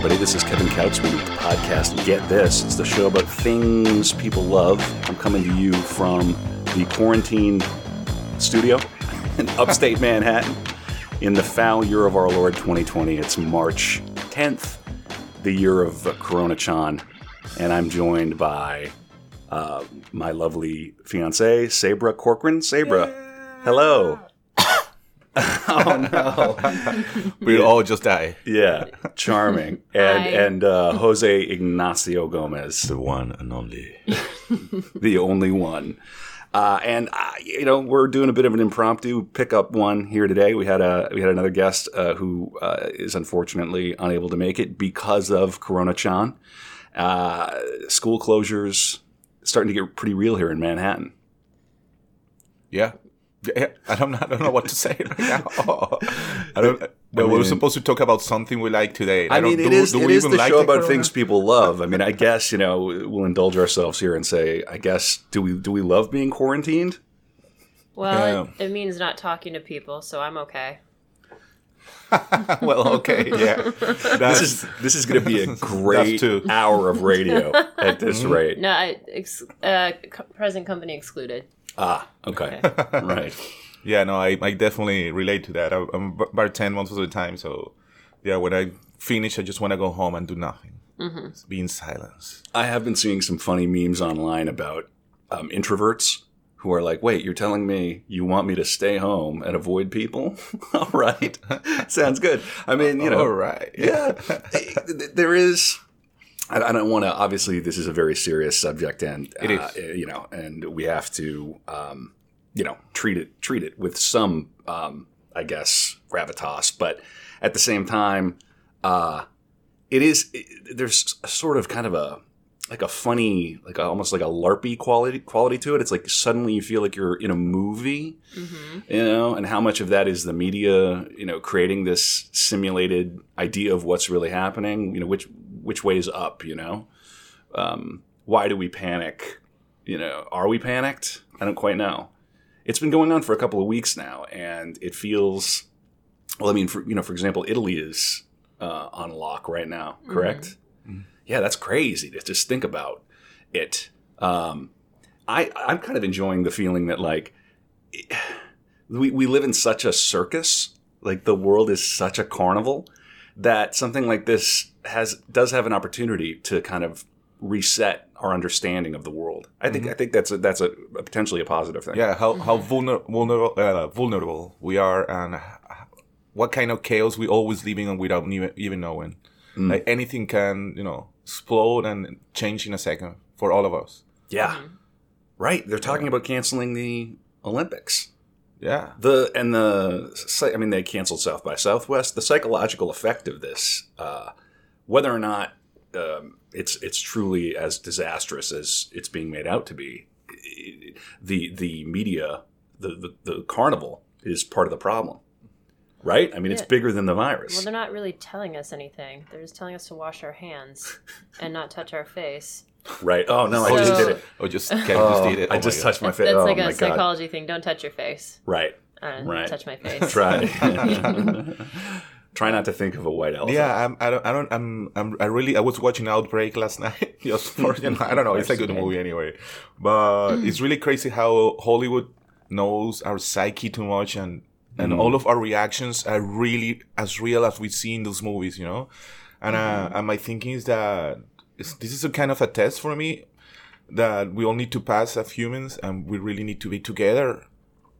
Everybody, this is Kevin Kautzman with the podcast Get This. It's the show about things people love. I'm coming to you from the quarantine studio in upstate Manhattan in the foul year of our Lord 2020. It's March 10th, the year of Corona Chan, and I'm joined by uh, my lovely fiance, Sabra Corcoran. Sabra, hello. oh no. We'll all just die. Yeah, charming. And Hi. and uh, Jose Ignacio Gomez, The one and only. the only one. Uh, and uh, you know we're doing a bit of an impromptu pickup one here today. We had a we had another guest uh, who uh, is unfortunately unable to make it because of Corona Chan. Uh, school closures starting to get pretty real here in Manhattan. Yeah. Yeah, I don't, I don't know what to say right now. I don't. No, we mean- were supposed to talk about something we like today. I, don't- mean, it do- is do it we even the like show about things people love. I mean, I guess you know we'll indulge ourselves here and say, I guess do we do we love being quarantined? Well, Yeah. it, it means not talking to people, so I'm okay. well, okay, yeah. This is this is going to be a great hour of radio at this Mm-hmm. rate. No, I, ex, uh, co- present company excluded. Ah, okay, right. yeah, no, I, I definitely relate to that. I, I'm b- bartend most of the time, so yeah, when I finish, I just want to go home and do nothing. Just Be in silence. I have been seeing some funny memes online about um, introverts who are like, "Wait, you're telling me you want me to stay home and avoid people? All right, sounds good. I mean, you know, All right. yeah, there is. I I don't want to. Obviously, this is a very serious subject, and It uh. You know, and we have to, um, you know, treat it treat it with some, um, I guess, gravitas. But at the same time, uh, it is. It, there's a sort of kind of a like a funny, like a, almost like a larpy quality quality to it. It's like suddenly you feel like you're in a movie hmm you know, and how much of that is the media, you know, creating this simulated idea of what's really happening, you know, which which way is up, you know? Um, why do we panic? You know, are we panicked? I don't quite know. It's been going on for a couple of weeks now, and it feels. Well, I mean, for you know, for example, Italy is uh, on lock right now, correct? Yeah, that's crazy to just think about it. Um, I I'm kind of enjoying the feeling that like we, we live in such a circus like the world is such a carnival that something like this has does have an opportunity to kind of reset our understanding of the world. I think i think that's a, that's a, a potentially a positive thing. Yeah, how how vulner- vulnerable uh, vulnerable we are, and what kind of chaos we always living in without even, even knowing. Like anything can, you know, explode and change in a second for all of us. yeah. Right they're talking about canceling the olympics. Yeah, the and the I mean they canceled South by Southwest. The psychological effect of this, uh, whether or not um, it's it's truly as disastrous as it's being made out to be, the the media, the the, the carnival is part of the problem, right? I mean, it's bigger than the virus. Well, they're not really telling us anything. They're just telling us to wash our hands and not touch our face. right? Oh no, I just did it. Oh, just Kevin Oh, just did it. I Oh my just God. touched my face. that's Oh like my a god! psychology thing. Don't touch your face. Right, Uh, Right. Touch my face. try. Try not to think of a white elephant. Yeah, I'm, I don't, I don't, I'm, I'm, I really, I was watching Outbreak last night. Just for, you know, I don't know, it's a good movie anyway. But it's really crazy how Hollywood knows our psyche too much and, and all of our reactions are really as real as we see in those movies, you know? And, uh, and my thinking is that it's, this is a kind of a test for me that we all need to pass as humans and we really need to be together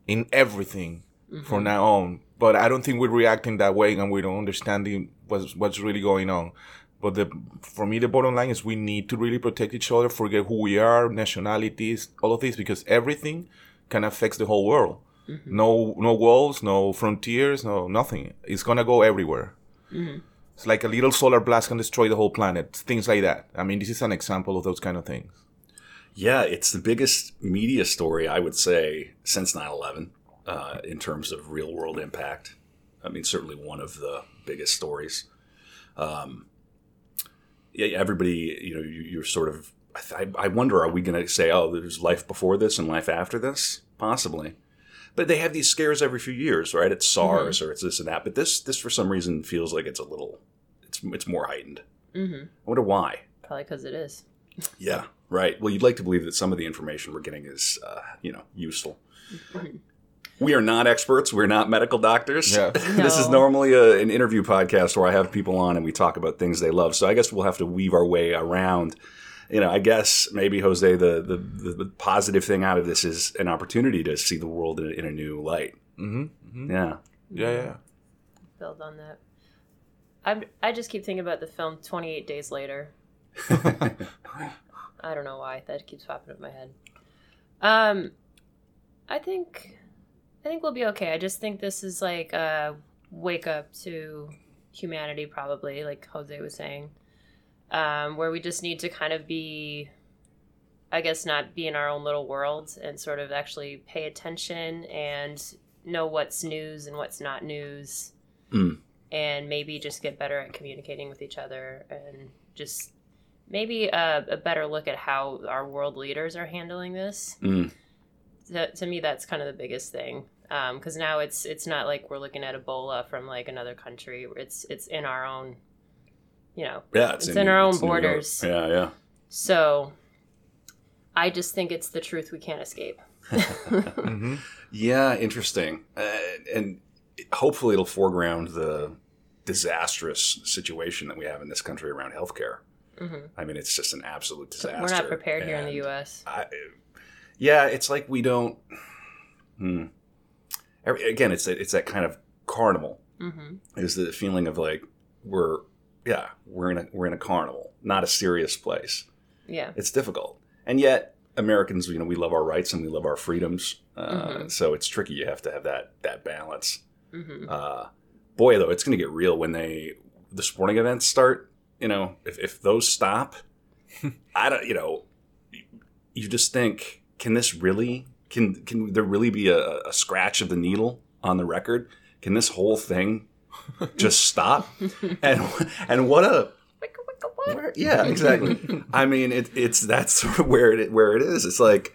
in everything from now on. But I don't think we're reacting that way and we don't understanding what's what's really going on. But the for me the bottom line is we need to really protect each other, forget who we are, nationalities, all of this, because everything can affect the whole world. Mm-hmm. No no walls, no frontiers, no nothing. It's gonna go everywhere. Mm-hmm. It's like a little solar blast can destroy the whole planet. Things like that. I mean, this is an example of those kind of things. Yeah, it's the biggest media story, I would say, since 9 11 uh, in terms of real world impact. I mean, certainly one of the biggest stories. Um, yeah, everybody, you know, you, you're sort of. I, I wonder, are we going to say, oh, there's life before this and life after this? Possibly. But they have these scares every few years, right? It's SARS or it's this and that. But this, this for some reason feels like it's a little, it's it's it's more heightened. Mm-hmm. I wonder why. Probably because it is. Yeah, right. Well, you'd like to believe that some of the information we're getting is, uh, you know, useful. We are not experts. We're not medical doctors. Yeah. this is normally a, an interview podcast where I have people on and we talk about things they love. So I guess we'll have to weave our way around. You know, I guess maybe Jose, the the, the, the positive thing out of this is an opportunity to see the world in, a- in a new light. Mm-hmm. Yeah. Yeah, yeah. Build on that. I'm, I just keep thinking about the film 28 Days Later. I don't know why that keeps popping up in my head. Um, I think, I think we'll be okay. I just think this is like a wake up to humanity, probably, like Jose was saying, um, where we just need to kind of be, I guess, not be in our own little world and sort of actually pay attention and know what's news and what's not news, Mm. and maybe just get better at communicating with each other and just maybe a, a better look at how our world leaders are handling this. Mm. To, to me, that's kind of the biggest thing because now it's it's not like we're looking at Ebola from like another country. It's it's in our own, you know. Yeah. It's in our own borders. Yeah, yeah. So, I just think it's the truth we can't escape. Mm-hmm. Yeah, interesting. Uh, and hopefully it'll foreground the disastrous situation that we have in this country around healthcare. hmm I mean, it's just an absolute disaster. We're not prepared here in the U.S. I, yeah, it's like we don't. Hmm. Again, it's that it's that kind of carnival. hmm Is the feeling of like we're yeah we're in a we're in a carnival, not a serious place. Yeah. It's difficult, and yet Americans, you know, we love our rights and we love our freedoms. Uh, Mhm. So it's tricky. You have to have that that balance. hmm Uh, boy, though, it's going to get real when they the sporting events start. You know, if if those stop, I don't. You know, you just think, can this really? Can can there really be a, a scratch of the needle on the record? Can this whole thing just stop? and and what a where- yeah, exactly. I mean, it, it's that's sort of where it where it is. It's like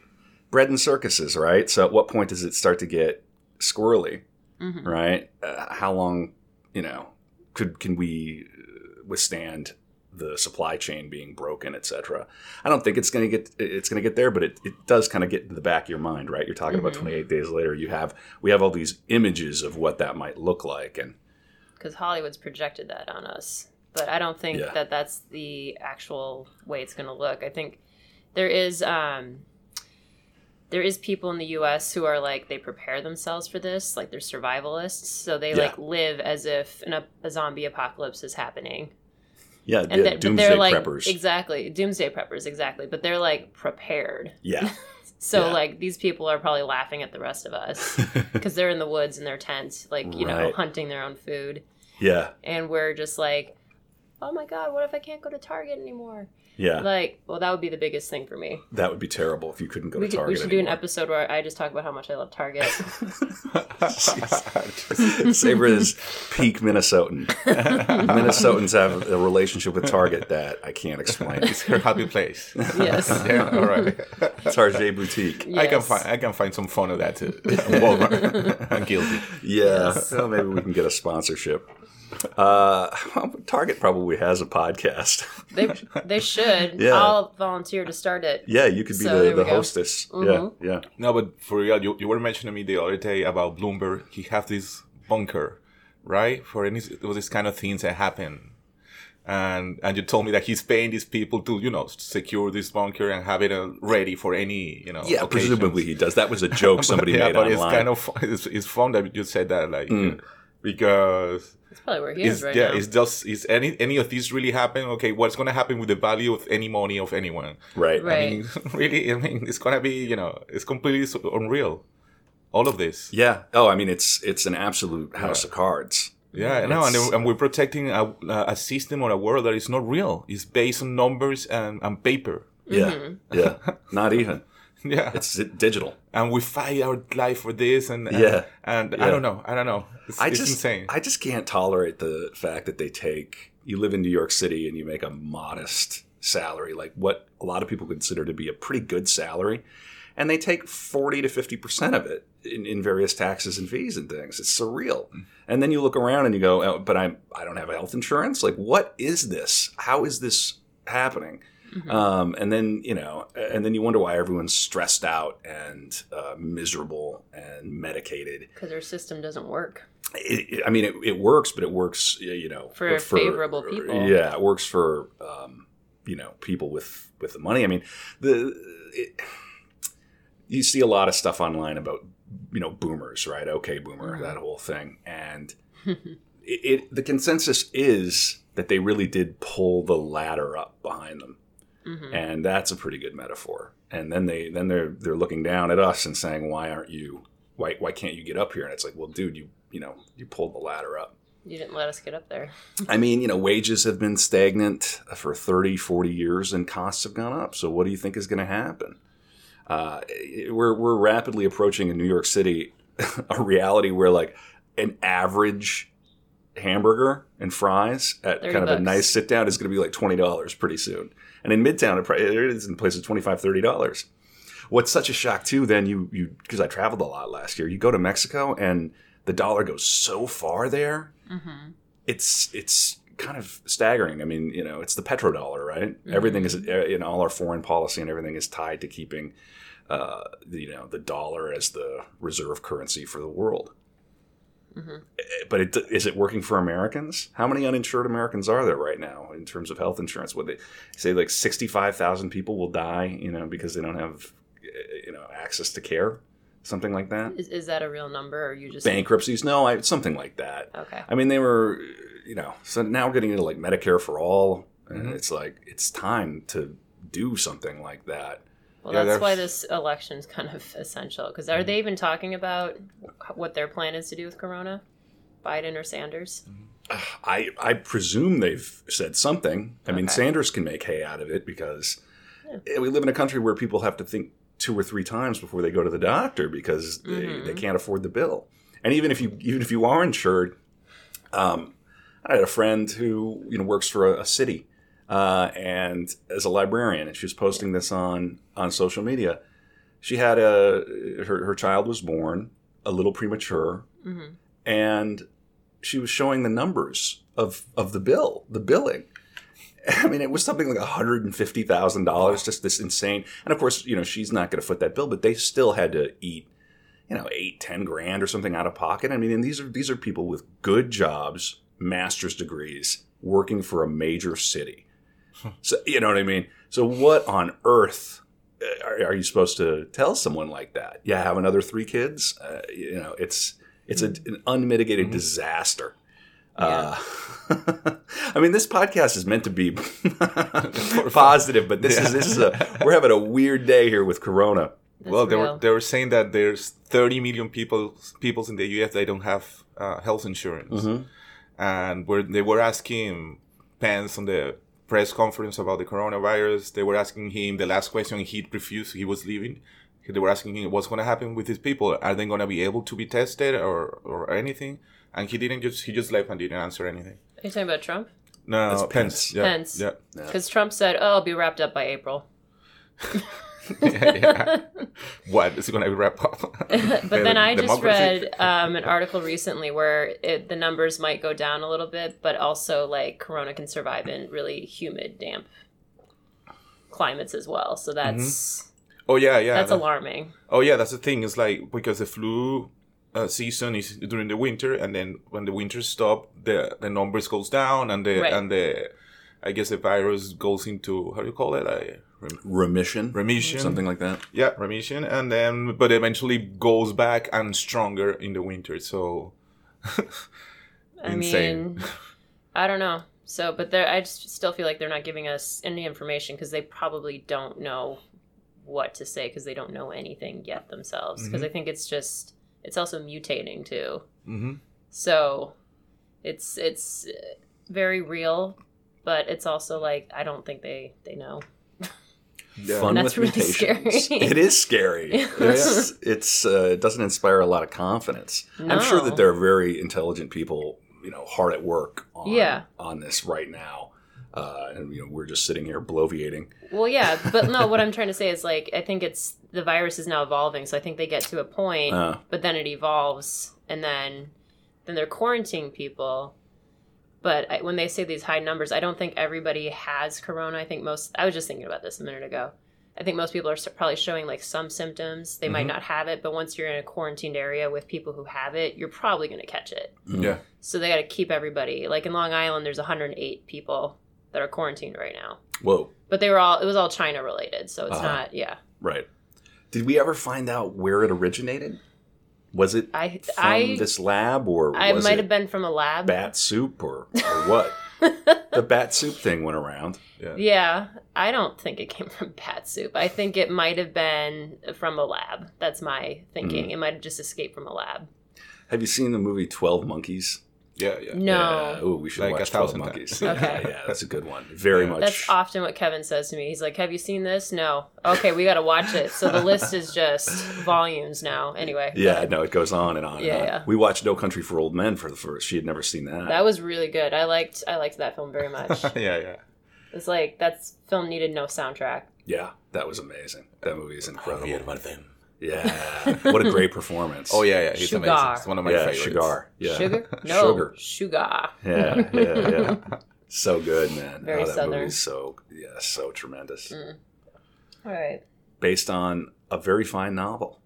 bread and circuses, right? So, at what point does it start to get squirrely? hmm right? Uh, how long, you know, could can we uh, withstand the supply chain being broken, etc. I don't think it's going to get it's going to get there, but it, it does kind of get into the back of your mind, right? You're talking about Mhm. 28 days later. You have we have all these images of what that might look like, and because Hollywood's projected that on us. But I don't think Yeah. that that's the actual way it's going to look. I think there is um, there is people in the U.S. who are like they prepare themselves for this, like they're survivalists, so they Yeah. like live as if an, a zombie apocalypse is happening, yeah, and yeah, that- doomsday they're like preppers. exactly doomsday preppers, exactly. But they're like prepared, yeah, so Yeah. like these people are probably laughing at the rest of us because they're in the woods in their tent, like you know, hunting their own food yeah, and we're just like, oh my god, what if I can't go to Target anymore? yeah. Like, well, that would be the biggest thing for me. That would be terrible if you couldn't go We, to could, Target. we should do an episode where I just talk about how much I love Target. Sabra is peak Minnesotan. Minnesotans have a relationship with Target that I can't explain. it's her happy place. yes. yeah, all right. Target boutique. Yes. I can find I can find some fun of that too. Uh, Walmart. I'm guilty. Yeah, Yes. well, maybe we can get a sponsorship. Uh, Target probably has a podcast. They they should. Yeah. I'll volunteer to start it. Yeah, you could be So the, the go. hostess. Mhm. Yeah, yeah. No, but for real, you, you were mentioning me the other day about Bloomberg. He have this bunker, right? For any for this kind of things that happen. And and you told me that he's paying these people to you know secure this bunker and have it uh, ready for any you know Yeah, occasions. presumably he does. That was a joke somebody yeah, made but online. it's kind of fu- it's, it's fun that you said that like Mm. because That's probably where he it's is right yeah now. it's just is any any of these really happen okay what's gonna happen with the value of any money of anyone right. Right. I mean really I mean it's gonna be you know it's completely unreal all of this Yeah. Oh, I mean, it's it's an absolute house of cards. yeah no and, and we're protecting a, a system or a world that is not real it's based on numbers and, and paper Yeah, Mhm. yeah. Not even. Yeah It's digital. and we fight our life for this and and, Yeah. and Yeah. I don't know I don't know it's, I it's just insane I just can't tolerate the fact that they take you live in New York City and you make a modest salary, like what a lot of people consider to be a pretty good salary, and they take forty to fifty percent of it in, in various taxes and fees and things. It's surreal. Mm. And then you look around and you go, oh, but I'm I don't have health insurance. Like, what is this? How is this happening? Mhm. Um, and then you know, and then you wonder why everyone's stressed out and uh, miserable and medicated. because our system doesn't work. It, it- I mean, it, it works, but it works, you know, For favorable people. Yeah, it works for um, you know people with with the money. I mean, the it, you see a lot of stuff online about you know boomers, right? Okay, boomer, Mhm. that whole thing, and it the consensus is that they really did pull the ladder up behind them hmm and that's a pretty good metaphor. And then they then they're they're looking down at us and saying, "Why aren't you? Why why can't you get up here?" And it's like, "Well, dude, you you know you pulled the ladder up." You didn't let us get up there. I mean, you know, wages have been stagnant for 30, 40 years, and costs have gone up. So, what do you think is going to happen? Uh, we're we're rapidly approaching in New York City a reality where like an average hamburger and fries at 30 kind of a nice sit down is going to be like twenty dollars pretty soon. And in Midtown, it, it is in places twenty five, thirty dollars. What's such a shock too? Then you you because I traveled a lot last year. You go to Mexico and the dollar goes so far there hmm it's it's kind of staggering. I mean, you know, it's the petrodollar, right? Everything is in all our foreign policy and everything is tied to keeping, uh, you know, the dollar as the reserve currency for the world. Mhm. Eh, But it, is it working for Americans? How many uninsured Americans are there right now in terms of health insurance? Would they say like sixty-five thousand people will die, you know, because they don't have, you know, access to care, something like that? Is, is that a real number, or are you just Bankruptcies? No, I, something like that. Okay. I mean, they were, you know, so now we're getting into like Medicare for all, and Mhm. it's like it's time to do something like that. Well, Yeah, that's why this election is kind of essential. Because are they even talking about what their plan is to do with Corona? Biden or Sanders? I I presume they've said something. I mean, Sanders can make hay out of it because Yeah. eh, we live in a country where people have to think two or three times before they go to the doctor because they, Mhm. they can't afford the bill. And even if you even if you are insured, um, I had a friend who you know works for a, a city uh, and as a librarian, and she was posting this on on social media. She had a her her child was born a little premature, hmm and she was showing the numbers of of the bill, the billing. I mean, it was something like hundred and fifty thousand dollars, just this insane. And of course, you know, she's not going to foot that bill, but they still had to eat, you know, eight, ten grand or something out of pocket. I mean, and these are these are people with good jobs, master's degrees, working for a major city. So you know what I mean. So what on earth uh, are, are you supposed to tell someone like that? Yeah, have another three kids. Uh, you know, it's it's a, an unmitigated Mhm. disaster. Uh, I mean, this podcast is meant to be positive, but this is this is a we're having a weird day here with Corona. That's well, they real. were they were saying that there's 30 million people peoples in the U.S. that don't have uh, health insurance, and where they were asking Pence on the press conference about the coronavirus, they were asking him the last question. He refused. He was leaving. They were asking him what's going to happen with these people. Are they going to be able to be tested or or anything? And he didn't just he just left and didn't answer anything. Are you talking about Trump? No, That's Pence. Pence. Yeah, Pence. Yeah. Yeah. Because Trump said, "Oh, I'll be wrapped up by April." yeah. What is going to be wrapped up? but then I just Democracy? read um, an article recently where it, the numbers might go down a little bit, but also like Corona can survive in really humid, damp climates as well. So that's Oh yeah, yeah. that's that- alarming. Oh yeah, that's the thing. It's like because the flu uh, season is during the winter, and then when the winter stop, the the numbers goes down, and the Right. and the I guess the virus goes into how do you call it? Like Remission, remission, something like that. Yeah, remission, and then but eventually goes back and stronger in the winter. So I Insane. mean, I don't know. So, but they're, I just still feel like they're not giving us any information because they probably don't know what to say because they don't know anything yet themselves. Because Mhm. I think it's just it's also mutating too. hmm So it's it's uh, very real, but it's also like I don't think they they know. Yeah. Fun That's with really mutations. scary. It is scary. It's it's uh, it doesn't inspire a lot of confidence. I'm sure that there are very intelligent people, you know, hard at work on Yeah. on this right now. Uh, and you know, we're just sitting here bloviating. Well, yeah, but no. What I'm trying to say is like I think it's the virus is now evolving, so I think they get to a point, Uh, but then it evolves, and then then they're quarantining people. But I, when they say these high numbers, I don't think everybody has corona. I think most. I was just thinking about this a minute ago. I think most people are probably showing like some symptoms. They might Mhm. not have it, but once you're in a quarantined area with people who have it, you're probably going to catch it. Yeah. So they got to keep everybody. Like in Long Island, there's 108 people that are quarantined right now. Whoa. But they were all. It was all China related, so it's Uh-huh. not. Yeah. Right. Did we ever find out where it originated? Was it I from I this lab or I was might it have been from a lab. bat soup or, or what? the bat soup thing went around. Yeah. Yeah, I don't think it came from bat soup. I think it might have been from a lab. That's my thinking. Mm. It might have just escaped from a lab. Have you seen the movie Twelve Monkeys? Yeah. Yeah. No. Yeah. Oh, we should Like a watch Twelve thousand Monkeys. Okay. Yeah, yeah, that's a good one. Very Yeah. much. That's often what Kevin says to me. He's like, "Have you seen this?" No. Okay, we got to watch it. So the list is just volumes now. Anyway. Yeah, no, it goes on and on. Yeah, and on. yeah. We watched No Country for Old Men for the first. She had never seen that. That was really good. I liked I liked that film very much. yeah. Yeah. It's like that film needed no soundtrack. yeah, that was amazing. That movie is incredible. Bardem. Yeah, what a great performance. Oh yeah, yeah. He's Sugar. amazing. It's one of my yeah, favorites. Sugar. Yeah, Sugar? No. Sugar. Sugar. Yeah, yeah, yeah. so good, man. Very oh, that Southern. movie's so yeah, so tremendous. Mm. All right. Based on a very fine novel.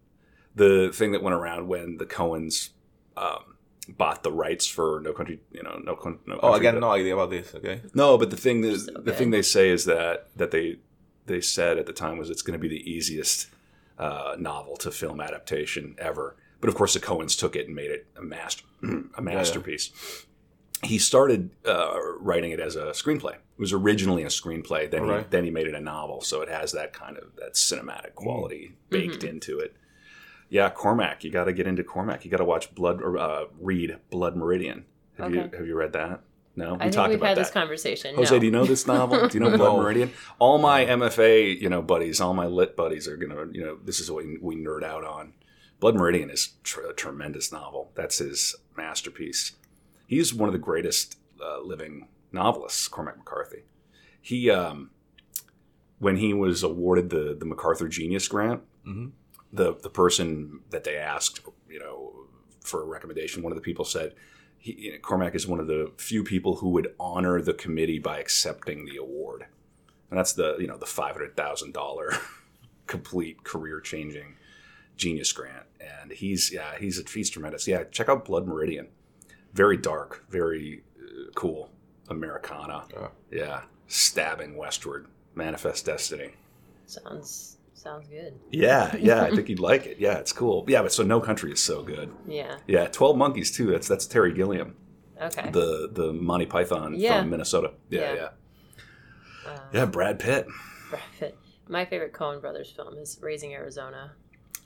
The thing that went around when the Coens um, bought the rights for No Country, you know, No, Coun- no Country. Oh, I got but- no idea about this. Okay. No, but the thing that So the thing they say is that that they they said at the time was it's going to be the easiest uh, novel to film adaptation ever. But of course, the Coens took it and made it a master a masterpiece. He started uh, writing it as a screenplay. It was originally a screenplay. Then he then he made it a novel, so it has that kind of that cinematic quality baked into it. Yeah, Cormac, you got to get into Cormac. You got to watch Blood or uh, read Blood Meridian. Have you have you read that? No, I think we've had this conversation. Jose, no. do you know this novel? Do you know Blood Meridian? All my MFA, you know, buddies, all my lit buddies are gonna, you know, this is what we, we nerd out on. Blood Meridian is tr- a tremendous novel. That's his masterpiece. He's one of the greatest uh, living novelists, Cormac McCarthy. He, um, when he was awarded the the MacArthur Genius Grant, Mhm. the the person that they asked, you know, for a recommendation, one of the people said, he, you know, Cormac is one of the few people who would honor the committee by accepting the award, and that's the you know the five hundred thousand dollar complete career changing genius grant, and he's yeah he's he's tremendous. Yeah, check out Blood Meridian, very dark, very uh, cool Americana. Yeah. Yeah, stabbing westward, manifest destiny. Sounds sounds good. Yeah, yeah, I think you'd like it. Yeah, it's cool. Yeah, but so No Country is so good. Yeah. Yeah, Twelve Monkeys too. That's that's Terry Gilliam, Okay. the the Monty Python Yeah. from Minnesota. Yeah, Yeah. yeah, Uh, yeah. Brad Pitt. Brad Pitt. My favorite Coen Brothers film is Raising Arizona.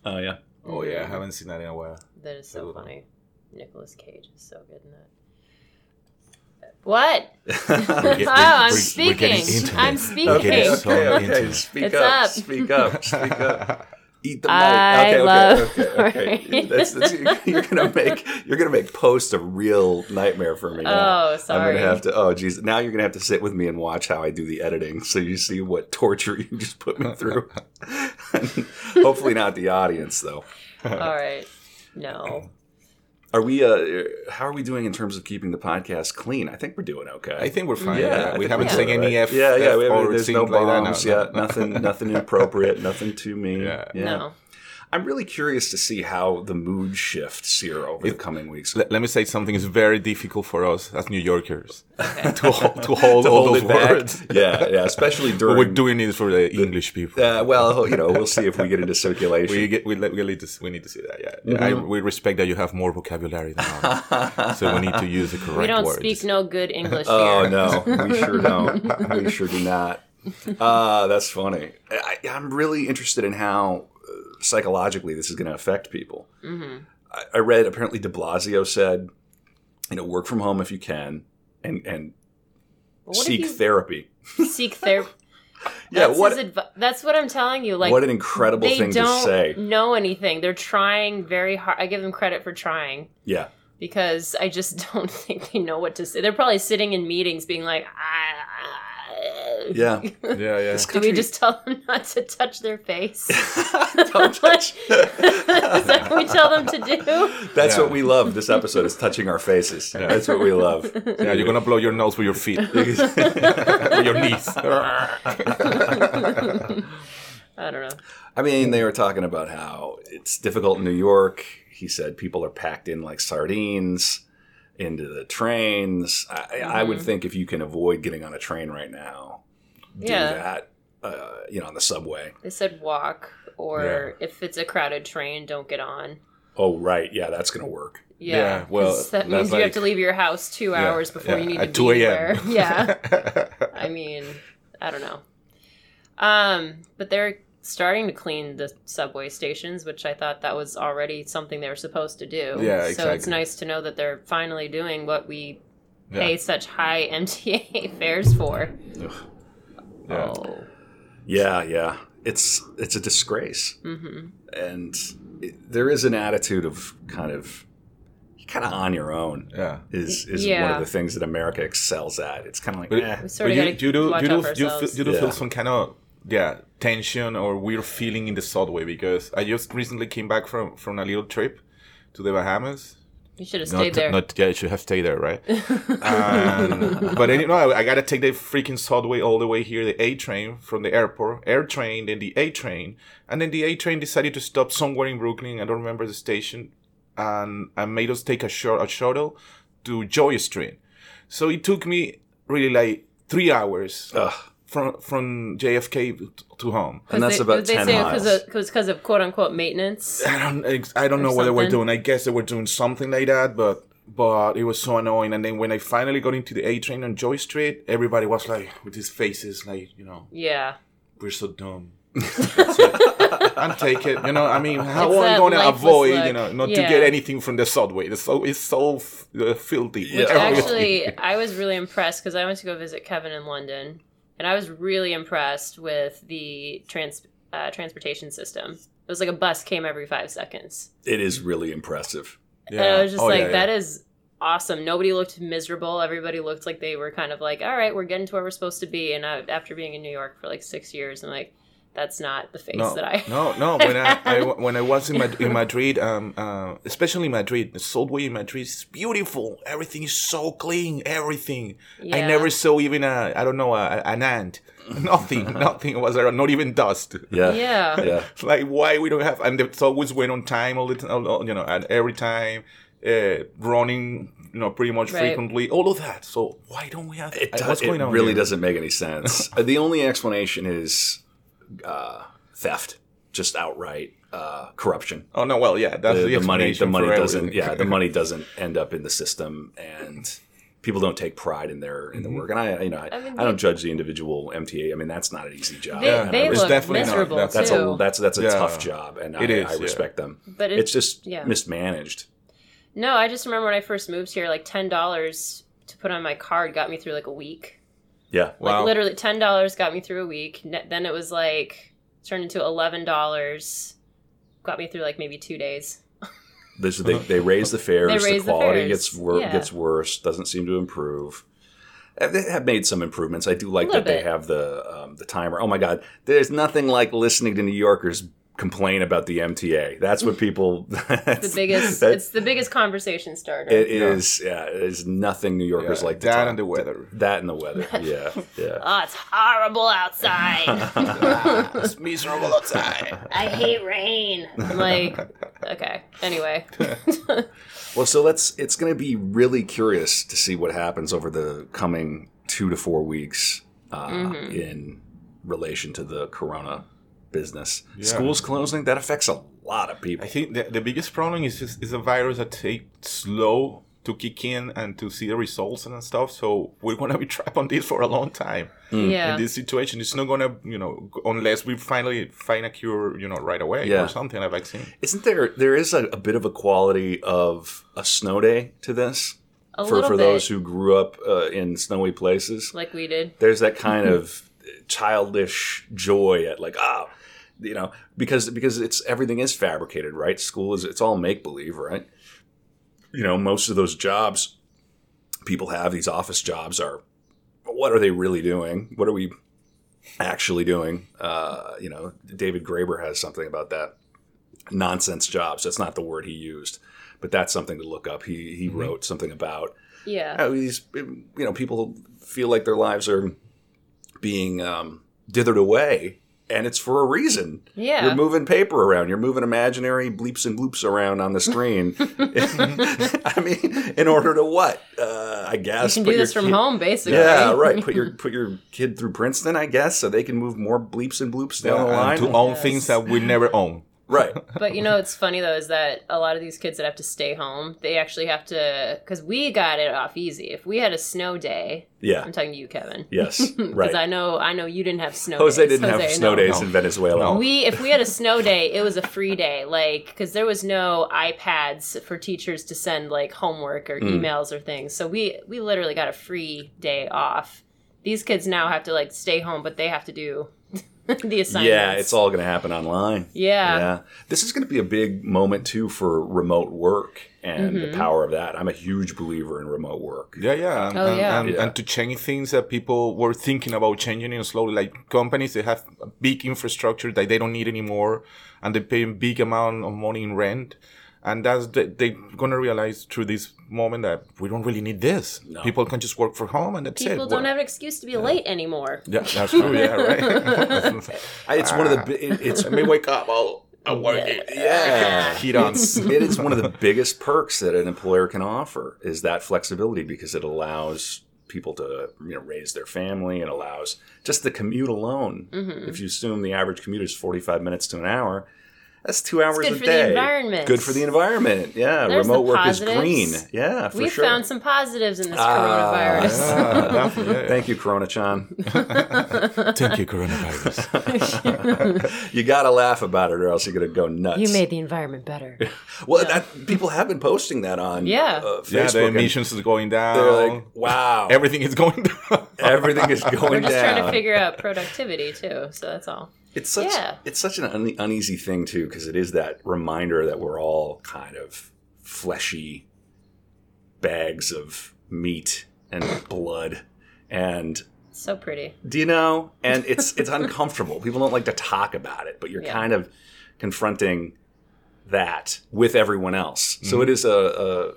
Oh yeah. Oh yeah, I haven't seen that in a while. That is so funny. Nicolas Cage is so good in that. What? get- oh, I'm we're- we're speaking. I'm speaking. okay, so okay, okay. Speak It's up, up. Speak up. Speak up. Eat the mic. Okay, love okay, okay, okay. That's, that's, you're gonna make you're gonna make post a real nightmare for me. Now. Oh, sorry. I'm gonna have to. Oh, geez. Now you're gonna have to sit with me and watch how I do the editing, so you see what torture you just put me through. Hopefully, not the audience, though. All right. No. Are we? Uh, how are we doing in terms of keeping the podcast clean? I think we're doing okay. I think we're fine. Yeah, Yeah, we haven't we're any? F. Yeah, yeah. F We, or there's no things like that. No, yet. no. Nothing. Nothing inappropriate. Nothing too mean. Yeah. No. I'm really curious to see how the mood shifts here over the coming weeks. Let, let me say something is very difficult for us as New Yorkers to hold, to hold To all hold those it back. words. Yeah, yeah. Especially during. we're doing it for the English people. uh, well, you know, we'll see if we get into circulation. we get we, we need to we need to see that. Yeah, Mm-hmm. we respect that you have more vocabulary than us, so we need to use the correct We don't words. speak no good English Here. Oh no, we sure don't. We sure do not. Uh, that's funny. I, I'm really interested in how psychologically this is going to affect people. hmm I, I read apparently De Blasio said, you know, work from home if you can, and and seek therapy. seek therapy? Yeah, That's, what that's what I'm telling you. Like, what an incredible thing to don't say. know anything. They're trying very hard. I give them credit for trying Yeah, because I just don't think they know what to say. They're probably sitting in meetings being like, I, I, Yeah. Yeah, yeah. This Do we just tell them not to touch their face? Don't touch. Is that what we tell them to do? That's Yeah. what we love. This episode is touching our faces. That's what we love. Yeah, you're gonna blow your nose with your feet, with your knees. I don't know. I mean, they were talking about how it's difficult in New York. He said people are packed in like sardines into the trains. I, I would think if you can avoid getting on a train right now, do Yeah. that. Uh, you know, on the subway. They said walk, or if it's a crowded train, don't get on. Oh, right. Yeah, that's gonna work. Yeah, Yeah, well, 'cause that means you have to leave your house two Yeah, hours before yeah, you need at to 2 be there. Yeah, I mean, I don't know. Um, but they're starting to clean the subway stations, which I thought that was already something they were supposed to do. Yeah, So it's nice to know that they're finally doing what we Yeah. pay such high MTA fares for. Ugh. Yeah. Oh. Yeah, yeah. It's it's a disgrace, hmm and it, there is an attitude of kind of kind of on your own. yeah. Is is one of the things that America excels at. It's kind of like, But- eh. We sort But of you, got you do, to watch you do, you, feel, you do Yeah. feel some kind of yeah tension or weird feeling in the subway because I just recently came back from from a little trip to the Bahamas. You should have Not, stayed there. not yeah, you should have stayed there, right? um, but then, you know, I, I gotta take the freaking subway all the way here, the A train from the airport, air train, then the A train, and then the A train decided to stop somewhere in Brooklyn. I don't remember the station, and and made us take a short a shuttle to Jay Street. So it took me really like three hours Ugh. From from JFK to home. And that's they, about they 10 say miles. it was because of quote unquote maintenance. I don't I don't know what they were doing. I guess they were doing something like that, but but it was so annoying. And then when I finally got into the A train on Jay Street, everybody was like with these faces, like you know, Yeah. we're so dumb. That's it. and take it. You know, I mean, how It's am I going to avoid, look. you know, not to get anything from the subway? The so it's so f- uh, filthy. Yeah. Actually, I was really impressed because I went to go visit Kevin in London, and I was really impressed with the trans uh, transportation system. It was like a bus came every five seconds, It is really impressive. and I was just Oh, like, yeah, "That yeah. is awesome." Nobody looked miserable. Everybody looked like they were kind of like, "All right, we're getting to where we're supposed to be." And I, after being in New York for like six years, I'm like, "That's not the face no, that I." no, no. When I, I when I was in, Mad- in Madrid, um, uh, especially Madrid, the subway in Madrid is beautiful. Everything is so clean. Everything. I never saw even a I don't know a, an ant. Nothing. nothing was there. Not even dust. Yeah. Yeah. Yeah. like why we don't have and the always went on time all the time. You know, and every time. Uh, running, you know, pretty much Right. frequently, all of that. So why don't we have? It, uh, does, what's going it on? really here? doesn't make any sense. Uh, the only explanation is uh, theft, just outright uh, corruption. Oh no, well, yeah, that's The, the, the money, the money doesn't. everything. Yeah, the money doesn't end up in the system, and people don't take pride in their in the Mm-hmm. work. And I, you know, I, I mean, I don't judge the individual MTA. I mean, that's not an easy job. They, And I they it's look definitely not. miserable That's- that's too. a that's that's a Yeah. tough job, and I, It is, I yeah. respect them. but It's just yeah. mismanaged. No, I just remember when I first moved here, like ten dollars to put on my card got me through like a week. Yeah, Wow. Literally ten dollars got me through a week. Ne- Then it was like turned into eleven dollars, got me through like maybe two days. This, they they raise the fares. They the raise the quality fares, gets wor- yeah. gets worse. Doesn't seem to improve. They have made some improvements. I do like little that they have the um, the timer. Oh my god, there's nothing like listening to New Yorkers complain about the MTA. That's what people. The biggest, that- it's the biggest conversation starter. it is. Yeah, it is nothing New Yorkers Yeah, like to that talk- and the weather. That and the weather. Yeah, yeah. oh, it's horrible outside. it's miserable outside. I hate rain. I'm like, okay. Anyway, Well, so let's. It's going to be really curious to see what happens over the coming two to four weeks uh, Mm-hmm. in relation to the corona business. Yeah. Schools closing that affects a lot of people. I think the, the biggest problem is just, is a virus that takes slow to kick in and to see the results and stuff. So we're gonna be trapped on this for a long time. yeah. In this situation, it's not gonna, you know, unless we finally find a cure, you know, right away Yeah. or something, a vaccine. Isn't there? There is a, a bit of a quality of a snow day to this A for for bit, those who grew up uh, in snowy places. like we did. there's that kind of childish joy at like ah you know because because it's everything is fabricated right school is it's all make believe right you know most of those jobs people have these office jobs are what are they really doing what are we actually doing. Uh, you know, David Graeber has something about that nonsense jobs. That's not the word he used, but that's something to look up. He he wrote something about Yeah. how these you know people feel like their lives are being um, dithered away, and it's for a reason. Yeah. You're moving paper around. You're moving imaginary bleeps and bloops around on the screen. I mean, in order to what? Uh, I guess. You can put do this from kid- home, basically. Yeah, right. Put your put your kid through Princeton, I guess, so they can move more bleeps and bloops down the line. to own Yes. things that we never own. Right. But you know what's funny though is that a lot of these kids that have to stay home, they actually have to because we got it off easy. If we had a snow day, Yeah. I'm talking to you, Kevin. Yes. Because Right. I know I know you didn't have snow. Jose days. didn't have snow no. days No. in Venezuela. No. We if we had a snow day, it was a free day, like because there was no iPads for teachers to send like homework or Mm. emails or things. So we we literally got a free day off. These kids now have to like stay home, but they have to do the assignments. Yeah, it's all going to happen online. Yeah. Yeah. This is going to be a big moment too for remote work and Mm-hmm. the power of that. I'm a huge believer in remote work. Yeah, yeah. And, Oh, and, yeah. And, Yeah. and to change things that people were thinking about changing you know, slowly, like companies, they have a big infrastructure that they don't need anymore, and they pay a big amount of money in rent. And that's the, they're gonna realize through this moment that we don't really need this. No. People can just work from home, and that's People it. don't Work- have an excuse to be late anymore. Yeah, that's true. Yeah, right. I- It's one of the it- it's Let me wake up. I'll, I'll work it. yeah. Heat on. it is one of the biggest perks that an employer can offer is that flexibility because it allows people to you know raise their family and allows just the commute alone. Mm-hmm. If you assume the average commute is 45 minutes to an hour, that's two hours good a for the day. environment. Good for the environment. Yeah, There's remote the work is green. Yeah, for We sure. found some positives in this Ah, coronavirus. Yeah, definitely, yeah. Thank you, Corona Chan. Thank you, coronavirus. you gotta laugh about it, or else you're gonna go nuts. You made the environment better. well. That people have been posting that on Yeah. uh, Facebook. yeah, the emissions is going down. They're like, wow, Everything is going down. everything is going down. We're just down. trying to figure out productivity too, so that's all. It's such Yeah. it's such an un- uneasy thing too because it is that reminder that we're all kind of fleshy bags of meat and blood and So pretty. do you know and it's it's uncomfortable people don't like to talk about it but you're Yeah. kind of confronting that with everyone else so it is a, a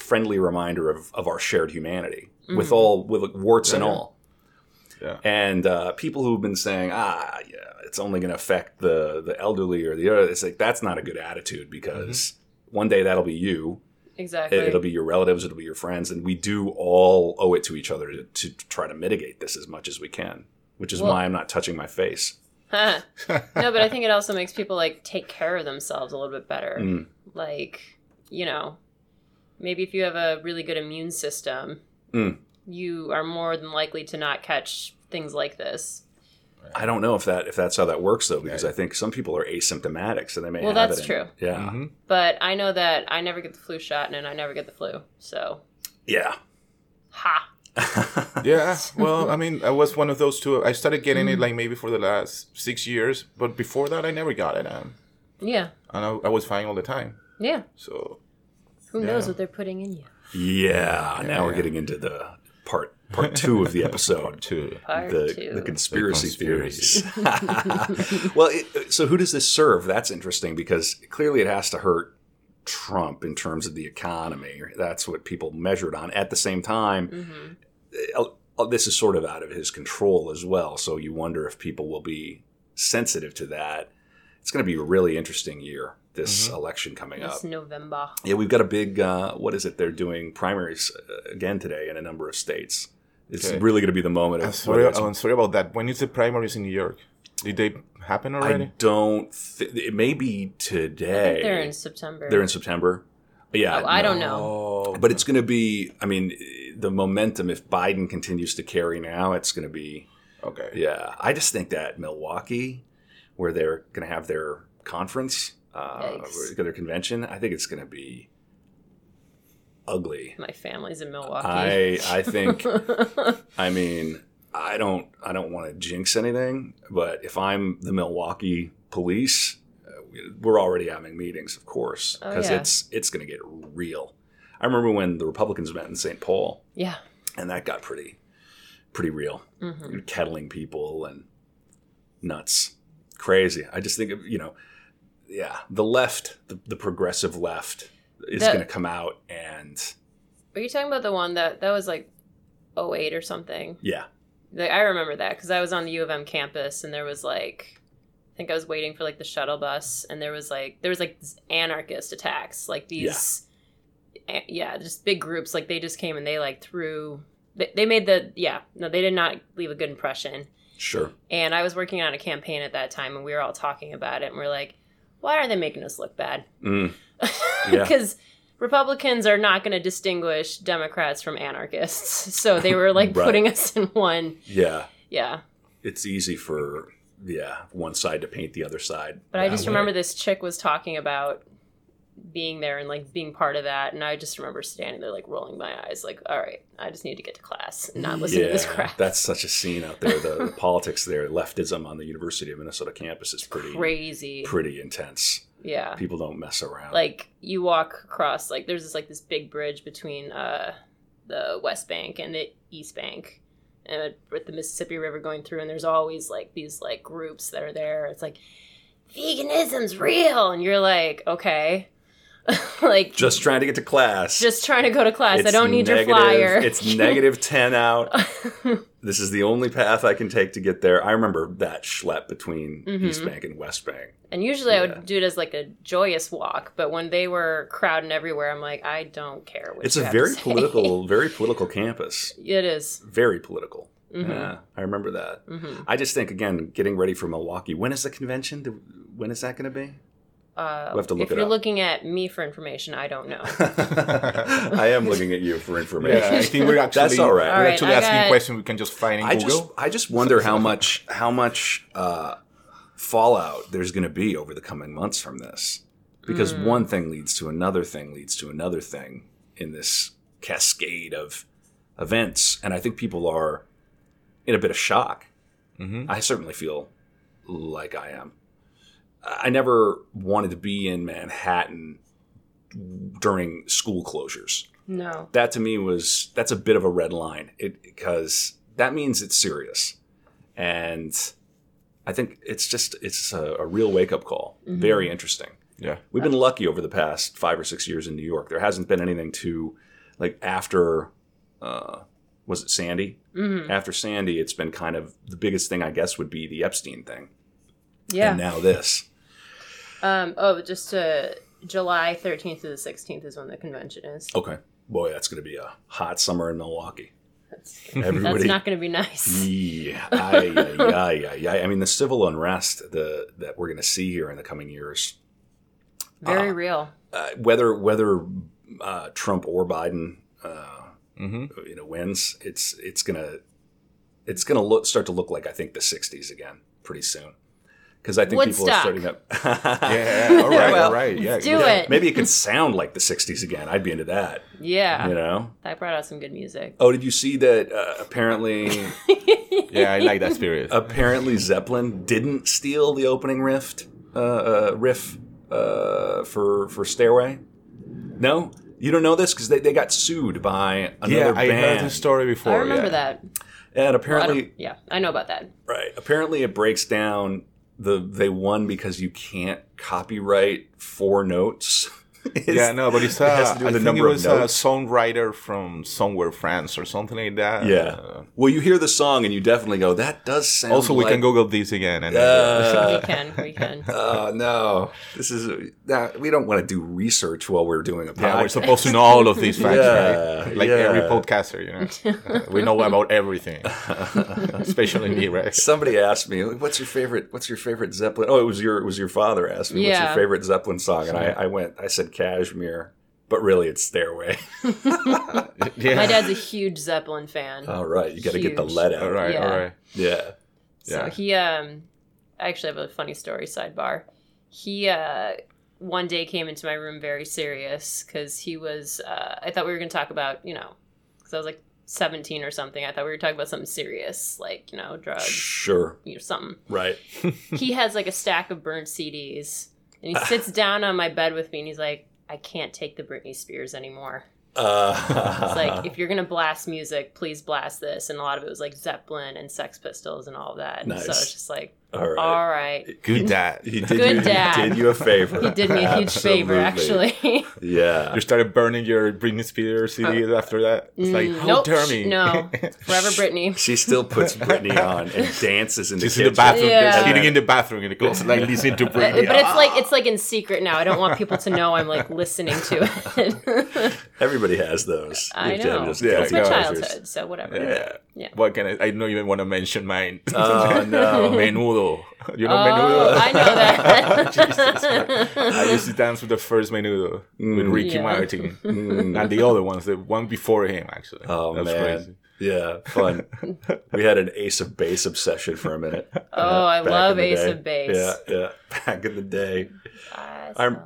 friendly reminder of, of our shared humanity with all with warts and all Yeah. and uh, people who've been saying, ah, yeah, it's only going to affect the the elderly or the other, it's like that's not a good attitude because one day that'll be you, Exactly. it, will be your relatives, it'll be your friends, and we do all owe it to each other to, to try to mitigate this as much as we can. Which is Well- why I'm not touching my face. Huh. no, but I think it also makes people like take care of themselves a little bit better. Mm. Like, you know, maybe if you have a really good immune system, Mm. you are more than likely to not catch things like this. I don't know if that if that's how that works though, because I think some people are asymptomatic, so they may. Well, have that's it in- true. Yeah, Mm-hmm. But I know that I never get the flu shot and I never get the flu. So, yeah. ha. Yeah, well, I mean, I was one of those two. I started getting Mm. it like maybe for the last six years, but before that, I never got it, um, Yeah. and I, I was fine all the time. Yeah. So Who knows what they're putting in you? yeah. Now we're getting into the part part two of the episode. two. Part the, two. the conspiracy, The theories. well, it, so who does this serve? That's interesting because clearly it has to hurt Trump in terms of the economy. That's what people measured on. At the same time, Mhm. uh, this is sort of out of his control as well. So you wonder if people will be sensitive to that. It's going to be a really interesting year. This election coming up. It's November. Yeah, we've got a big. Uh, what is it? They're doing primaries uh, again today in a number of states. It's Okay. really going to be the moment I'm sorry, whether I'm sorry about that. When is the primaries in New York? Did they happen already? I don't. Th- it may be I today. think they're in September. They're in September. Yeah, Oh, I no. don't know. Oh, But it's going to be. I mean, the momentum. If Biden continues to carry now, it's going to be. okay. Yeah, I just think that Milwaukee, where they're going to have their conference, uh, Yikes. their convention, I think it's going to be ugly. My family's in Milwaukee. I I think. I mean, I don't I don't want to jinx anything, but if I'm the Milwaukee police, uh, we- we're already having meetings, of course, Oh, because yeah. it's it's going to get real. I remember when the Republicans met in St. Paul, yeah. and that got pretty pretty real. hmm You're kettling people and nuts, crazy. I just think of you know, yeah, the left, the, the progressive left, is going to come out and Are you talking about the one that that was like 08 or something? yeah, Like, I remember that because I was on the U of M campus and there was like, I think I was waiting for like the shuttle bus and there was like there was like anarchist attacks, like these, yeah, yeah just big groups. Like they just came and they like threw. They, they made the yeah no they did not leave a good impression. sure, And I was working on a campaign at that time and we were all talking about it and we're like, why are they making us look bad? mm, Yeah. because Republicans are not going to distinguish Democrats from anarchists. So they were like Right. putting us in one. yeah. Yeah. It's easy for yeah one side to paint the other side. But I just way. remember this chick was talking about being there and like being part of that. And I just remember standing there like rolling my eyes, like, all right, I just need to get to class and not listen to this crap. That's such a scene out there. The, the politics there, leftism on the University of Minnesota campus is pretty Crazy. pretty intense. Yeah. People don't mess around. Like you walk across, like there's this like this big bridge between uh, the West Bank and the East Bank. And with the Mississippi River going through, and there's always like these like groups that are there. It's like veganism's real, and you're like, okay, like just trying to get to class. just trying to go to class. I don't need negative- your flyer. It's negative ten out. This is the only path I can take to get there. I remember that schlep between Mhm. East Bank and West Bank. and usually I would do it as like a joyous walk, but when they were crowding everywhere, I'm like, I don't care. What It's a very political, very political campus. it is. Very political. Mhm. Yeah, I remember that. hmm I just think again, getting ready for Milwaukee. When is the convention? When is that going to be? Uh, We'll have to look if it you're up. looking at me for information, I don't know. I am looking at you for information. Yeah, I think we're actually That's all right. we're All right, actually I asking got- questions we can just find in I Google. just I just wonder how much how much uh, fallout there's going to be over the coming months from this, because Mm. one thing leads to another thing leads to another thing in this cascade of events, and I think people are in a bit of shock. Mhm. I certainly feel like I am. I never wanted to be in Manhattan during school closures. No. that to me was that's a bit of a red line. It because that means it's serious. And i think it's just it's a, a real wake-up call. Mhm. very interesting. Yeah. we've been lucky over the past five or six years in new york. There hasn't been anything to like after uh was it sandy? Hmm after sandy it's been kind of the biggest thing i guess would be the epstein thing Yeah. and now this Um. Oh, just uh, July 13th to the 16th is when the convention is. okay boy that's going to be a hot summer in milwaukee That's, everybody that's not going to be nice. Yeah, aye, aye, aye, aye, aye. I mean, the civil unrest the that we're going to see here in the coming years, Very uh, real. uh, whether whether uh, Trump or Biden, uh, hmm you know, wins, it's it's gonna it's gonna look start to look like I think the '60s again pretty soon, because I think people are Woodstock. starting to. Yeah. All right. Well, all right. Yeah. do yeah. it. Maybe it could sound like the '60s again. I'd be into that. Yeah. You know. That brought out some good music. Oh, did you see that? Uh, apparently, Yeah. I like that spirit. apparently Zeppelin didn't steal the opening riff, uh, uh, riff uh, for for Stairway. No, you don't know this because they, they got sued by another yeah, I heard band, the story before. I remember yeah. that. and Well, I apparently, don't- yeah, I know about that. right? Apparently, it breaks down the they won because you can't copyright four notes. It's- Yeah, no, but it's it has uh, to do I the think it number of was a songwriter from somewhere France or something like that. Yeah. Uh, Well, you hear the song and you definitely go, "That does sound." also, we like- can Google this again. And Uh, we can, we can. Oh no! This is uh, we don't want to do research while we're doing a podcast. yeah, we're supposed to know all of these facts, Yeah, right? Like yeah. every podcaster, you know, we know about everything, especially me, right? Somebody asked me, "What's your favorite? What's your favorite Zeppelin?" Oh, it was your it was your father asked me, "What's your favorite Zeppelin song?" And I, I went, I said Kashmir, but really it's Stairway. Yeah. My dad's a huge Zeppelin fan. all right, you got to get the lead out. all right, Yeah. all right. Yeah. So he um I actually have a funny story sidebar. He uh one day came into my room very serious cuz he was uh I thought we were going to talk about, you know, cuz I was like 17 or something. I thought we were talking about something serious like, you know, drugs, Sure. you know, something. Right. he has like a stack of burnt CDs and he sits down on my bed with me and he's like, "I can't take the Britney Spears anymore." Uh, It's like if you're gonna blast music, please blast this. And a lot of it was like Zeppelin and Sex Pistols and all of that. And so it's just like, all right. all right. Good dad. He did Good you, dad. He did you a favor. He did me a huge favor, actually. Yeah. You started burning your Britney Spears CDs after that. It's like, Mm, how nope, dare sh- me? no. Forever Britney. She still puts Britney on and dances in the She's in the bathroom, Yeah. sitting in the bathroom in the closet, like listening to Britney. but it's like it's like in secret now. I don't want people to know I'm like listening to it. Everybody has those. I Which are know. just Yeah, it's my guilty childhood, so whatever. yeah. Yeah. What can I? I don't even want to mention mine. Oh, no. menudo. You know Oh, menudo. I know that. Jesus I used to dance with the first menudo with Mm. Ricky Yeah. Martin Mm. and the other ones, the one before him actually. Oh That's man, crazy. yeah, fun. we had an Ace of Base obsession for a minute. Oh, I love Ace day. of Base. Yeah, yeah. Back in the day, I I'm-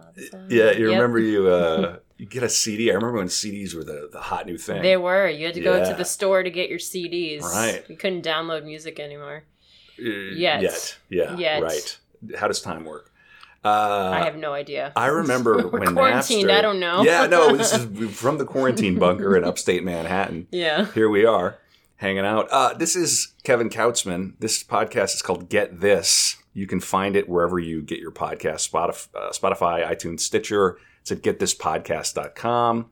yeah. You Yep. remember you uh, you get a CD. I remember when CDs were the the hot new thing. They were. You had to go to the store to get your CDs. Right. You couldn't download music anymore. Yet. Yet, yeah, Yet. right. How does time work? Uh, I have no idea. I remember when quarantined, Napster- I don't know. Yeah, no, this is from the quarantine bunker in upstate Manhattan. Yeah. Here we are, hanging out. Uh, this is Kevin Kautzman. This podcast is called Get This. You can find it wherever you get your podcast, Spotify, uh, Spotify iTunes, Stitcher. It's at getthispodcast.com.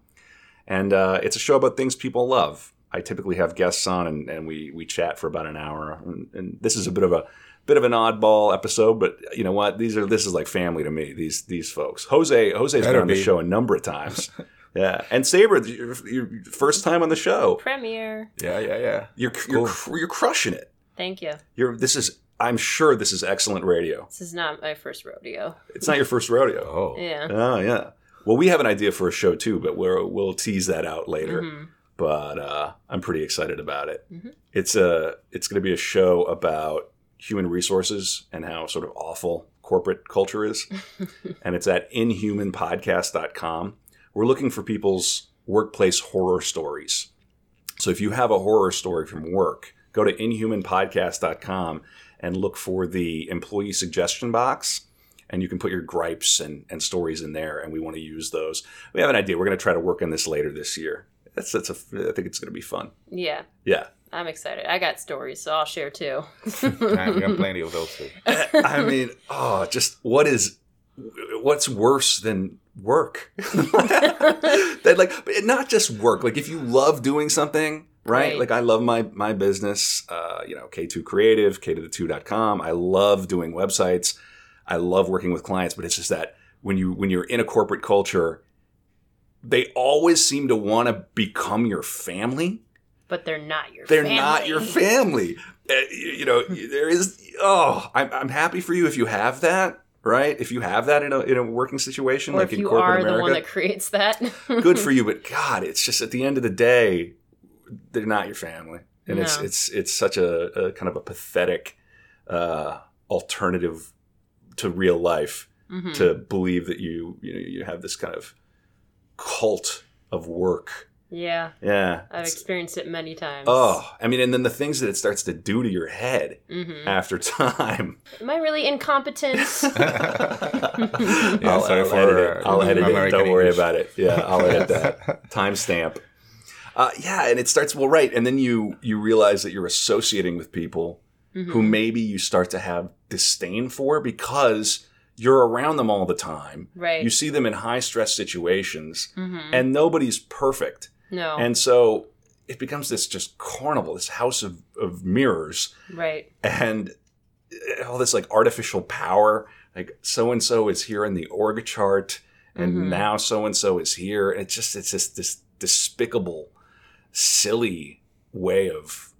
And uh, it's a show about things people love. I typically have guests on and, and we, we chat for about an hour. And, and this is a bit of a bit of an oddball episode, but you know what? These are this is like family to me. These these folks. Jose Jose's been Better on the be. show a number of times. yeah, and Sabra, your, your first time on the show. Premiere. Yeah, yeah, yeah. You're you're, cr- you're crushing it. Thank you. You're this is I'm sure this is excellent radio. This is not my first rodeo. It's not your first rodeo. Oh, Yeah. Oh yeah. Well, we have an idea for a show too, but we're, we'll tease that out later. Mhm. But uh, I'm pretty excited about it. Mhm. It's a it's going to be a show about human resources and how sort of awful corporate culture is, and it's at inhumanpodcast.com. We're looking for people's workplace horror stories. So if you have a horror story from work, go to inhumanpodcast.com and look for the employee suggestion box and you can put your gripes and, and stories in there and we want to use those we have an idea we're going to try to work on this later this year that's that's a i think it's going to be fun Yeah. yeah I'm excited. I got stories, so I'll share too. I got plenty of those too. i mean oh just what is what's worse than work that like not just work like if you love doing something right, Right. like i love my my business uh, you know k2 creative k to the 2.com i love doing websites i love working with clients but it's just that when you when you're in a corporate culture they always seem to want to become your family But they're not your family. they're family. not your family. Uh, you, you know, there is. Oh, I'm, I'm happy for you if you have that, right? If you have that in a in a working situation, Or like in you corporate are America, the one that creates that. good for you. But God, it's just at the end of the day, they're not your family, and it's No. it's it's such a, a kind of a pathetic uh, alternative to real life Mhm. to believe that you you know you have this kind of cult of work. Yeah, Yeah. I've It's- experienced it many times. Oh, I mean, and then the things that it starts to do to your head hmm after time. Am I really incompetent? Yeah, I'll, sorry I'll for, edit it. I'll edit it. Don't worry about it. Yeah, I'll edit that. Timestamp. Uh, yeah, and it starts well, right, and then you you realize that you're associating with people Mhm. who maybe you start to have disdain for because you're around them all the time. Right. You see them in high stress situations, hmm and nobody's perfect. no. And so it becomes this just carnival, this house of, of mirrors, right. and all this like artificial power. Like so and so is here in the org chart, and Mhm. now so and so is here. And It's just it's just this despicable, silly way of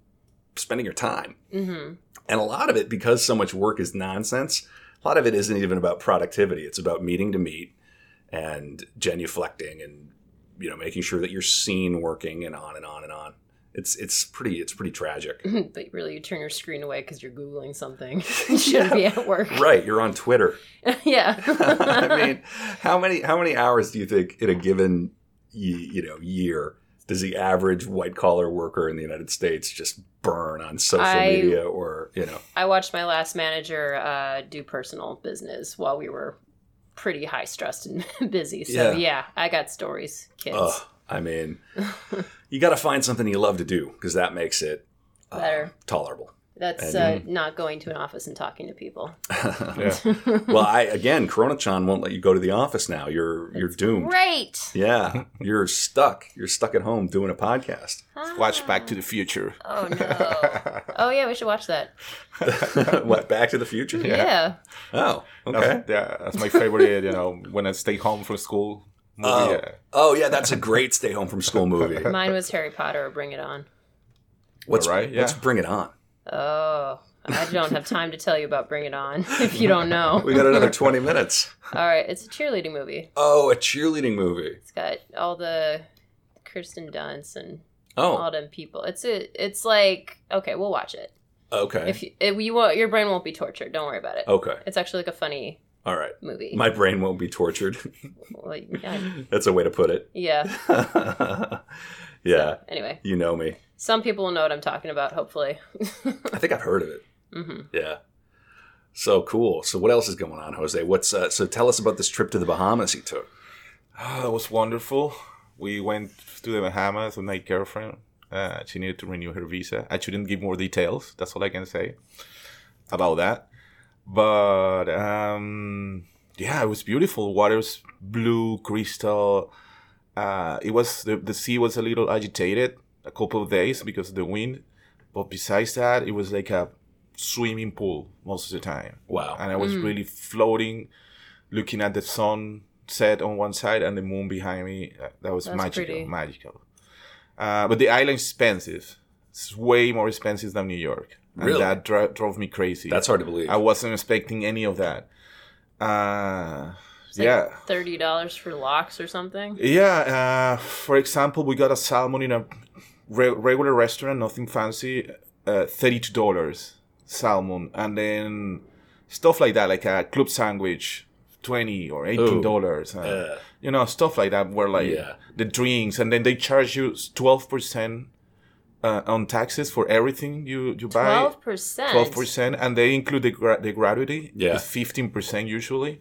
spending your time. Mm-hmm. And a lot of it, because so much work is nonsense, a lot of it isn't even about productivity. It's about meeting to meet and genuflecting and you know making sure that you're seen working and on and on and on. It's it's pretty it's pretty tragic. but really, you turn your screen away because you're googling something. you shouldn't be at work. right, you're on Twitter. yeah. I mean, how many how many hours do you think in a given y- you know year does the average white collar worker in the United States just burn on social I- media or you know? I watched my last manager uh, do personal business while we were pretty high stressed and busy. So Yeah. yeah. I got stories, kids. I mean, you got to find something you love to do because that makes it uh, Better. tolerable. That's uh, not going to an office and talking to people. Yeah. well, I again, Corona-chan won't let you go to the office now. You're you're doomed. Great. Yeah, you're stuck. You're stuck at home doing a podcast. Watch Back to the Future. Oh no. oh yeah, we should watch that. what? Back to the Future? Yeah. Oh, okay. That's, yeah, that's my favorite. You know, when I stay home from school. Movie, Oh. yeah. oh yeah, that's a great stay home from school movie. Mine was Harry Potter or Bring It On. What's All right, yeah. Let's bring it on. Oh, I don't have time to tell you about Bring It On if you don't know. We got another twenty minutes. All right, it's a cheerleading movie. Oh, a cheerleading movie. It's got all the Kirsten Dunst and oh. all Oh, them people. It's a, it's like okay, we'll watch it. okay. If you, if you won't, your brain won't be tortured. Don't worry about it. okay. It's actually like a funny All right. movie. My brain won't be tortured. Well, yeah. That's a way to put it. yeah. yeah. Anyway, You know me. Some people will know what I'm talking about. Hopefully. I think I've heard of it. hmm Yeah. So cool. So what else is going on, Jose? What's uh, so tell us about this trip to the Bahamas you took. Oh, that was wonderful. We went to the Bahamas with my girlfriend. Uh, she needed to renew her visa. I shouldn't give more details. That's all I can say about that. But um, yeah, it was beautiful. Water's blue, crystal. Uh, it was the, the sea was a little agitated a couple of days because of the wind, but besides that, it was like a swimming pool most of the time Wow. and I was really floating, looking at the sun set on one side and the moon behind me. Uh, That was That's magical, pretty. magical. Uh, but the island's expensive. It's way more expensive than New York, and Really? that dro- drove me crazy. That's hard to believe. I wasn't expecting any of that. Uh, like yeah, thirty dollars for locks or something. yeah. Uh, for example, we got a salmon in a re- regular restaurant, nothing fancy, uh, thirty-two dollars salmon, and then stuff like that, like a club sandwich, twenty or eighteen dollars. Uh, Uh, you know, stuff like that. Where like Yeah. the drinks, and then they charge you twelve percent uh, on taxes for everything you you buy. Twelve percent. Twelve percent, and they include the gra- the gratuity. Yeah. fifteen percent usually.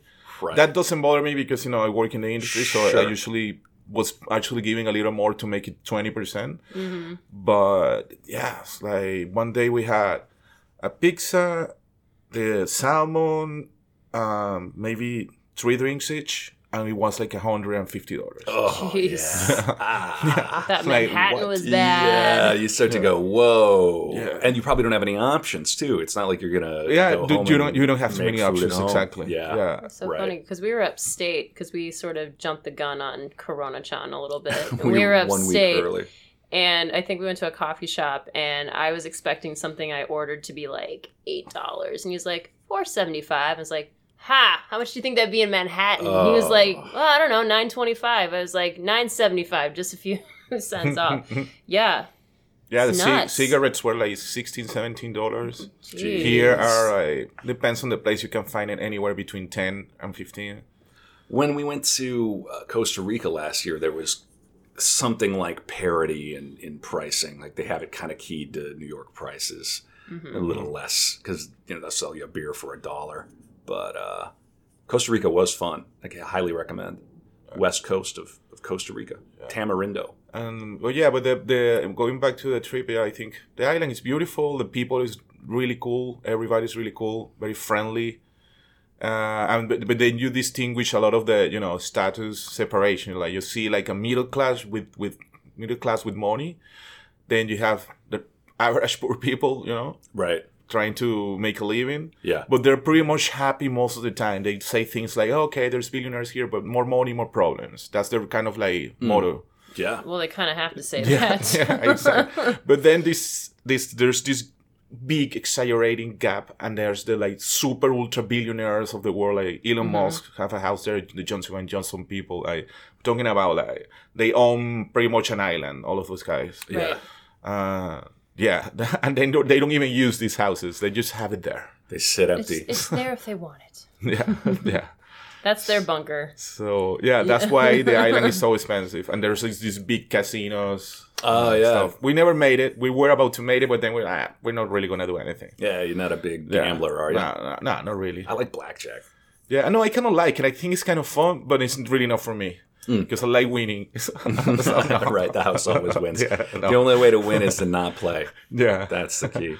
right. That doesn't bother me because you know I work in the industry, so I usually was actually giving a little more to make it twenty percent. hmm But yeah, like one day we had a pizza, the salmon, um, maybe three drinks each, and it was like hundred and fifty dollars. oh, Jeez. yeah. Ah. That Like, Manhattan what? was bad. Yeah, you start to go, whoa, Yeah. and you probably don't have any options too. It's not like you're gonna, Yeah, go dude, home you and don't you don't have too many options exactly. Yeah, yeah. It's so Right. funny because we were upstate because we sort of jumped the gun on Corona Chan a little bit. We, we, were one week upstate, early. and I think we went to a coffee shop, and I was expecting something I ordered to be like eight dollars, and he was like four seventy five. I was like, "Ha! How much do you think that'd be in Manhattan?" he was Oh. like, "Well, I don't know, nine twenty five. I was like, nine seventy five, just a few cents off. Yeah, Yeah, the It's ci- nuts. cigarettes were like 16 17 dollars. Here are like depends on the place. You can find it anywhere between 10 and 15. When we went to uh, Costa Rica last year, there was something like parity in, in pricing. Like they have it kind of keyed to New York prices, Mhm. a little less because you know they'll sell you a beer for a dollar. But uh, Costa Rica was fun. Like I highly recommend. West coast of, of Costa Rica, Tamarindo. And well, yeah, but the the going back to the trip, yeah, I think the island is beautiful. The people is really cool. Everybody's really cool, very friendly. Uh, and but, but then you distinguish a lot of the you know status separation. Like you see like a middle class with with middle class with money, then you have the average poor people, you know, Right. Trying to make a living. Yeah. But they're pretty much happy most of the time. They say things like, "Okay, there's billionaires here, but more money, more problems." That's their kind of like motto. Yeah. Well, they kind of have to say Yeah, that. yeah, exactly. but then this, this, there's this big exaggerating gap, and there's the like super ultra billionaires of the world, like Elon Musk have a house there, the Johnson and Johnson people, like I'm talking about like they own pretty much an island, all of those guys. Yeah. Right. Uh, yeah, and they don't, they don't even use these houses; they just have it there. They sit empty. it's there if they want it. Yeah, yeah. That's their bunker. So yeah, that's why the island is so expensive, and there's these, these big casinos. Oh, and yeah. We never made it. We were about to make it, but then we're ah, we're not really gonna do anything. yeah, you're not a big Yeah. gambler, are you? No, no, no, not really. I like blackjack. Yeah, no, I kind of like it. I think it's kind of fun, but it's really not for me. Mm. because I like winning. right, the house always wins. Yeah, no. The only way to win is to not play. yeah, That's the key.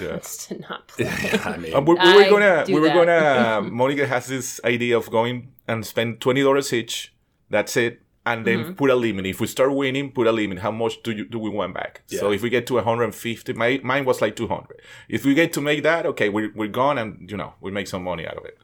yeah. It's to not play. I mean, Uh, we, we were gonna, do we were that. gonna. Monica has this idea of going and spend twenty dollars each. That's it, and then Mm-hmm. put a limit. If we start winning, put a limit. How much do you do we want back? So if we get to one hundred and fifty, my mine was like two hundred. If we get to make that, okay, we're we're gone, and you know we make some money out of it.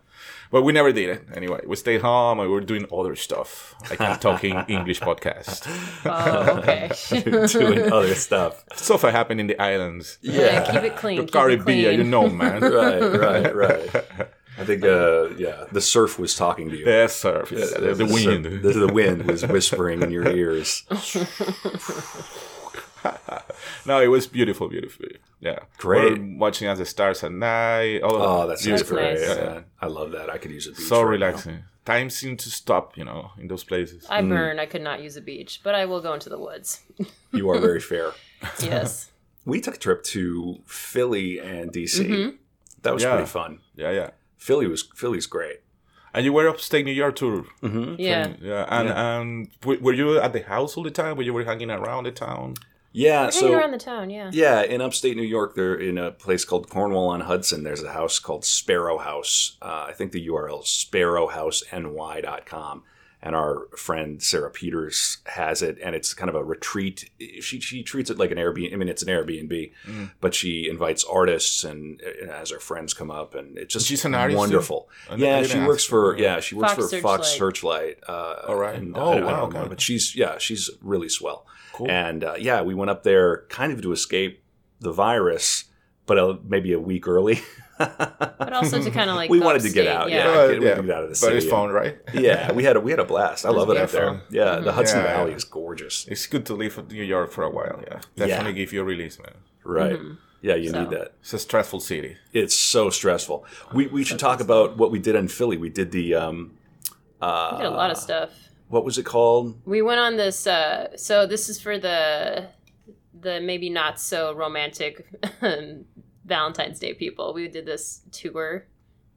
But we never did it anyway. We stayed home and we were doing other stuff, like a talking English podcast. Oh, okay. doing other stuff. Stuff that happened in the islands, yeah, keep it clean. the keep it Caribbean. clean. You know, man. Right, right, right. I think, uh, yeah, the surf was talking to you. Yes, sir. the, the wind. The, the wind was whispering in your ears. No, it was beautiful, beautiful. Yeah, Great. We're watching as the stars at night. Oh, Oh, that sounds beautiful. great. nice. Yeah, I love that. I could use a beach. So right now. relaxing. Time seemed to stop, you know, in those places. I burn. I could not use a beach, but I will go into the woods. You are very fair. yes. We took a trip to Philly and DC. Mm-hmm. That was Yeah. pretty fun. Yeah, yeah. Philly was Philly's great. And you were upstate New York too. Mm-hmm. Yeah. Yeah. And and were you at the house all the time? Were you were hanging around the town? Yeah. So around the town, yeah. Yeah, in upstate New York, they're in a place called Cornwall on Hudson. There's a house called Sparrow House. Uh, I think the URL is sparrowhouseny.com. And our friend Sarah Peters has it, and it's kind of a retreat. She she treats it like an Airbnb. I mean, it's an Airbnb, Mm. but she invites artists and, and as her friends come up, and it's just She's an artist, wonderful. I Yeah, she works for yeah she works Fox for Fox Searchlight. Searchlight. Uh, All right. and Oh, I, I wow, don't know, but she's yeah she's really swell. Cool. And uh, yeah, we went up there kind of to escape the virus, but uh, maybe a week early. But also to kind of like we wanted to get out. Yeah. Yeah, Uh, get, we wanted to get out of the city. but city. it's fun, right? yeah, we had a we had a blast. I love it was up there. beautiful. Yeah, the Hudson Yeah, Valley yeah. is gorgeous. It's good to live in New York for a while. Yeah, definitely give you a release, man. Right. Yeah, you So. need that. It's a stressful city. It's so stressful. We we should talk about what we did in Philly. We did the um uh We did a lot of stuff. what was it called? We went on this. Uh, so this is for the the maybe not so romantic Valentine's Day people. We did this tour.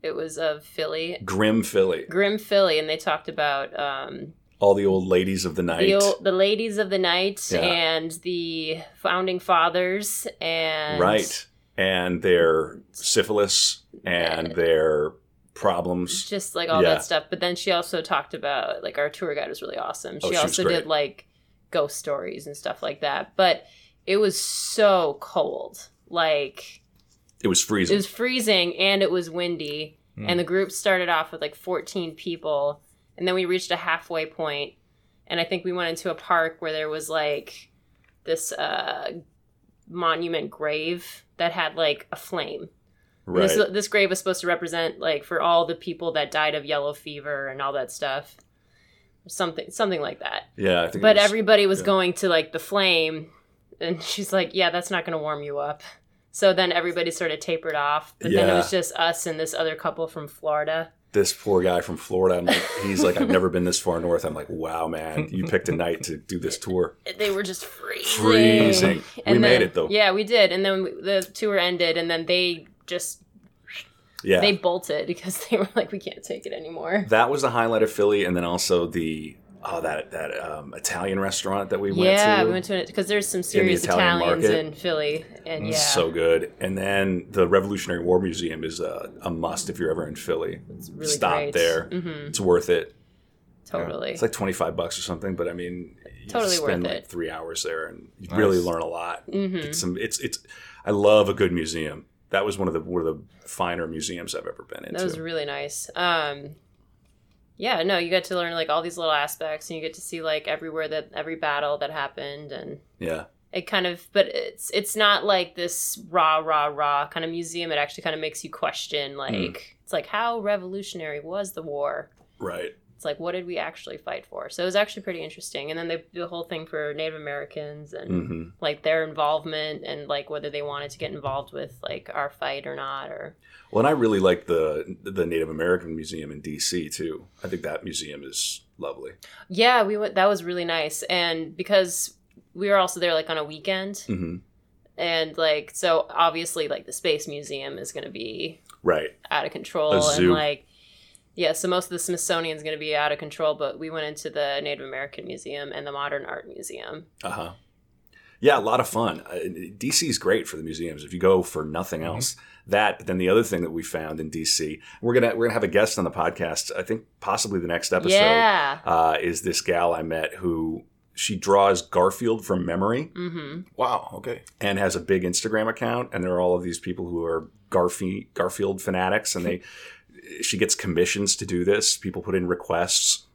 It was of Philly, Grim Philly. Grim Philly, and they talked about um, All the old ladies of the night. the old, the ladies of the night Yeah. and the founding fathers and right. And their syphilis and their problems. just like all Yeah. that stuff. But then she also talked about like our tour guide was really awesome. She, Oh, she also did like ghost stories and stuff like that. But it was so cold. Like It was freezing. it was freezing and it was windy. Hmm. And the group started off with like 14 people. And then we reached a halfway point, And I think we went into a park where there was like this uh, monument grave that had like a flame. Right. This, this grave was supposed to represent like for all the people that died of yellow fever and all that stuff. Something something like that. yeah, I think. But was- everybody was yeah. going to like the flame and she's like, "Yeah, that's not going to warm you up." So then everybody sort of tapered off. But then it was just us and this other couple from Florida. this poor guy from Florida. I'm like, he's like, I've never been this far north. I'm like, wow, man, you picked a night to do this tour. They were just freezing. Freezing. We And made it though. Yeah, we did. And then the tour ended and then they just Yeah. they bolted because they were like we can't take it anymore. that was the highlight of Philly, and then also the oh that that um, Italian restaurant that we went yeah, to. Yeah, we went to it because there's some serious Italian Italians market. in Philly, and yeah, So good. And then the Revolutionary War Museum is a, a must if you're ever in Philly. it's really Stop great. there. hmm It's worth it. totally. It's like 25 bucks or something, but I mean, you Totally spend worth like it. three hours there and you Nice. really learn a lot. hmm It's some, it's, it's, I love a good museum. That was one of the, one of the finer museums I've ever been into. That was really nice. Um, yeah, no, you get to learn like all these little aspects, and you get to see like everywhere that every battle that happened, and yeah. it kind of. But it's it's not like this rah rah rah kind of museum. It actually kind of makes you question like Hmm. it's like how revolutionary was the war? Right. It's like what did we actually fight for? So it was actually pretty interesting. And then they the whole thing for Native Americans and hmm like their involvement and like whether they wanted to get involved with like our fight or not or Well, and I really like the, the Native American Museum in DC too. I think that museum is lovely. Yeah, we went. That was really nice, and because we were also there like on a weekend, hmm and like so obviously like the space museum is going to be Right. out of control, A and like Yeah, so most of the Smithsonian's going to be out of control, but we went into the Native American Museum and the Modern Art Museum. Uh huh. Yeah, a lot of fun. Uh, DC is great for the museums. If you go for nothing Mm-hmm. else, that. But then the other thing that we found in DC, we're gonna we're gonna have a guest on the podcast. I think possibly the next episode Yeah. uh, is this gal I met who she draws Garfield from memory Mm-hmm. Wow. Okay. and has a big Instagram account. And there are all of these people who are Garfi- Garfield fanatics, and they she gets commissions to do this. People put in requests,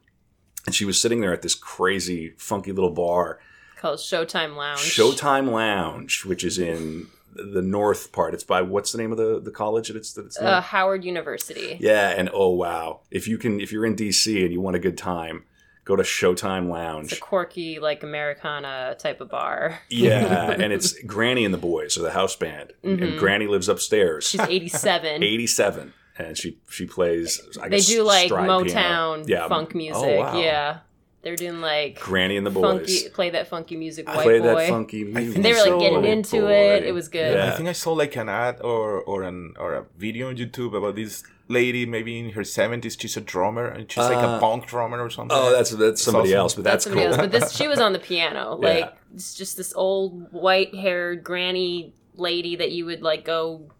and she was sitting there at this crazy, funky little bar. Called Showtime Lounge. Showtime Lounge, which is in the north part. It's by what's the name of the, the college that it's that it's? Uh, Howard University. yeah, and oh wow, if you can, if you're in DC and you want a good time, go to Showtime Lounge. It's a quirky, like Americana type of bar. yeah, and it's Granny and the Boys, or the house band, and Mhm. Granny lives upstairs. She's 87. 87 and she she plays I they guess, do like Motown yeah funk music. oh, wow. Yeah. They're doing like granny and the boys funky, play that funky music, I white play boy. that funky I music think they were like getting into it. boy. It was good. Yeah. I think I saw like an ad or or an or a video on YouTube about this lady, maybe in her seventies. She's a drummer and she's like Uh, a punk drummer or something. oh that's that's somebody awesome. else but that's, somebody cool else. But this, she was on the piano. Yeah. Like it's just this old white-haired granny lady that you would like go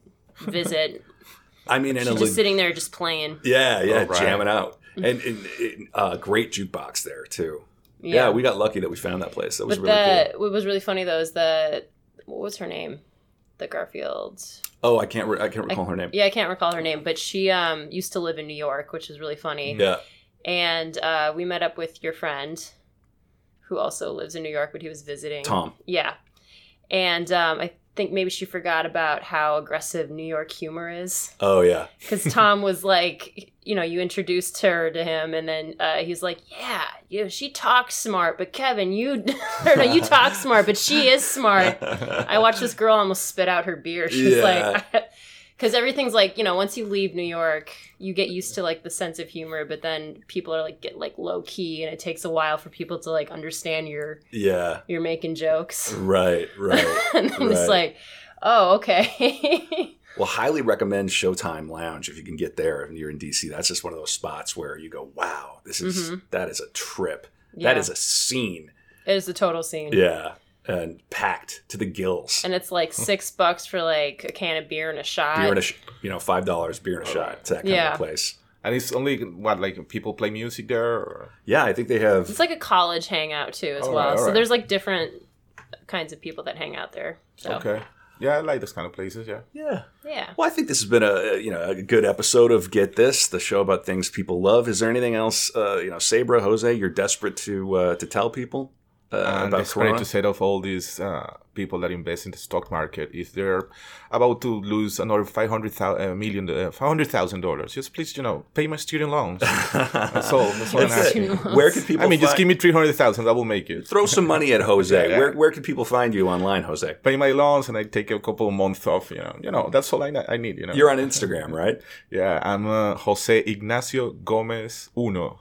visit. I mean and She's a just le- sitting there just playing. yeah yeah Oh, right. jamming out and, and, and uh, great jukebox there too yeah. we got lucky that we found that place that was but really the cool what was really funny though is that what was her name? The Garfields. oh I can't re- I can't recall her name Yeah, I can't recall her name, but she um used to live in New York, which is really funny. yeah And uh, we met up with your friend, who also lives in New York, but he was visiting. Tom Yeah, and um, I think maybe she forgot about how aggressive New York humor is oh yeah because Tom was like, you know, you introduced her to him, and then uh, he's like, yeah, you know, she talks smart, but Kevin, you, no, you talk smart, but she is smart. I watched this girl almost spit out her beer. She's Yeah. like, because everything's like, you know, once you leave New York, you get used to like the sense of humor, but then people are like get like low key, and it takes a while for people to like understand you're yeah you're making jokes, right right and it's Right. like, oh, okay, Well, highly recommend Showtime Lounge if you can get there and you're in DC. That's just one of those spots where you go, "Wow, this is Mhm. that is a trip. yeah, That is a scene." it is a total scene. Yeah, and packed to the gills. And it's like six bucks for like a can of beer and a shot. beer and a sh- you know five dollars beer and a shot. It's that kind Yeah. of place. and it's only what like people play music there. Or? Yeah, I think they have. It's like a college hangout too, as All well. right, all so right. there's like different kinds of people that hang out there. So Okay. Yeah, I like those kind of places. Yeah. yeah. yeah. Well, I think this has been a you know a good episode of Get This, the show about things people love. Is there anything else, uh, you know, Sabra, Jose, you're desperate to uh, to tell people and about it's great to set off all these uh, people that invest in the stock market. If they're about to lose another five hundred thousand uh, million, uh, five hundred thousand dollars, just please, you know, pay my student loans. That's all. That's all I'm asking. Where can people? I mean, just give me three hundred thousand. That will make it. throw some money at Jose. Yeah, yeah. Where where can people find you online, Jose? Pay my loans, and I take a couple of months off. You know, you know, that's all I, I need. You know, You're on Instagram, right? yeah. I'm uh, Jose Ignacio Gomez Uno.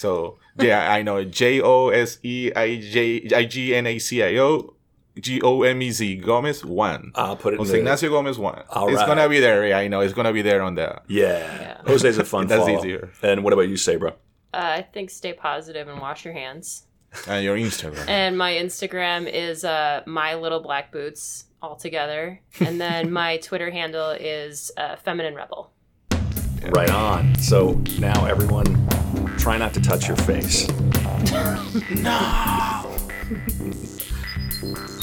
So yeah, I know J O S E I J I G N A C I O G O M E Z Gomez one. I'll put it in Jose the, Ignacio Gomez one. All it's right. gonna be there. Yeah, I know. It's gonna be there on the. Yeah. Yeah. Jose's a fun That's follow. easier. And what about you, Sabra? Uh, I think stay positive and wash your hands. And your Instagram. And my Instagram is uh, my little black boots all together. And then my Twitter handle is uh, feminine rebel. Right on. So now everyone, try not to touch your face. no.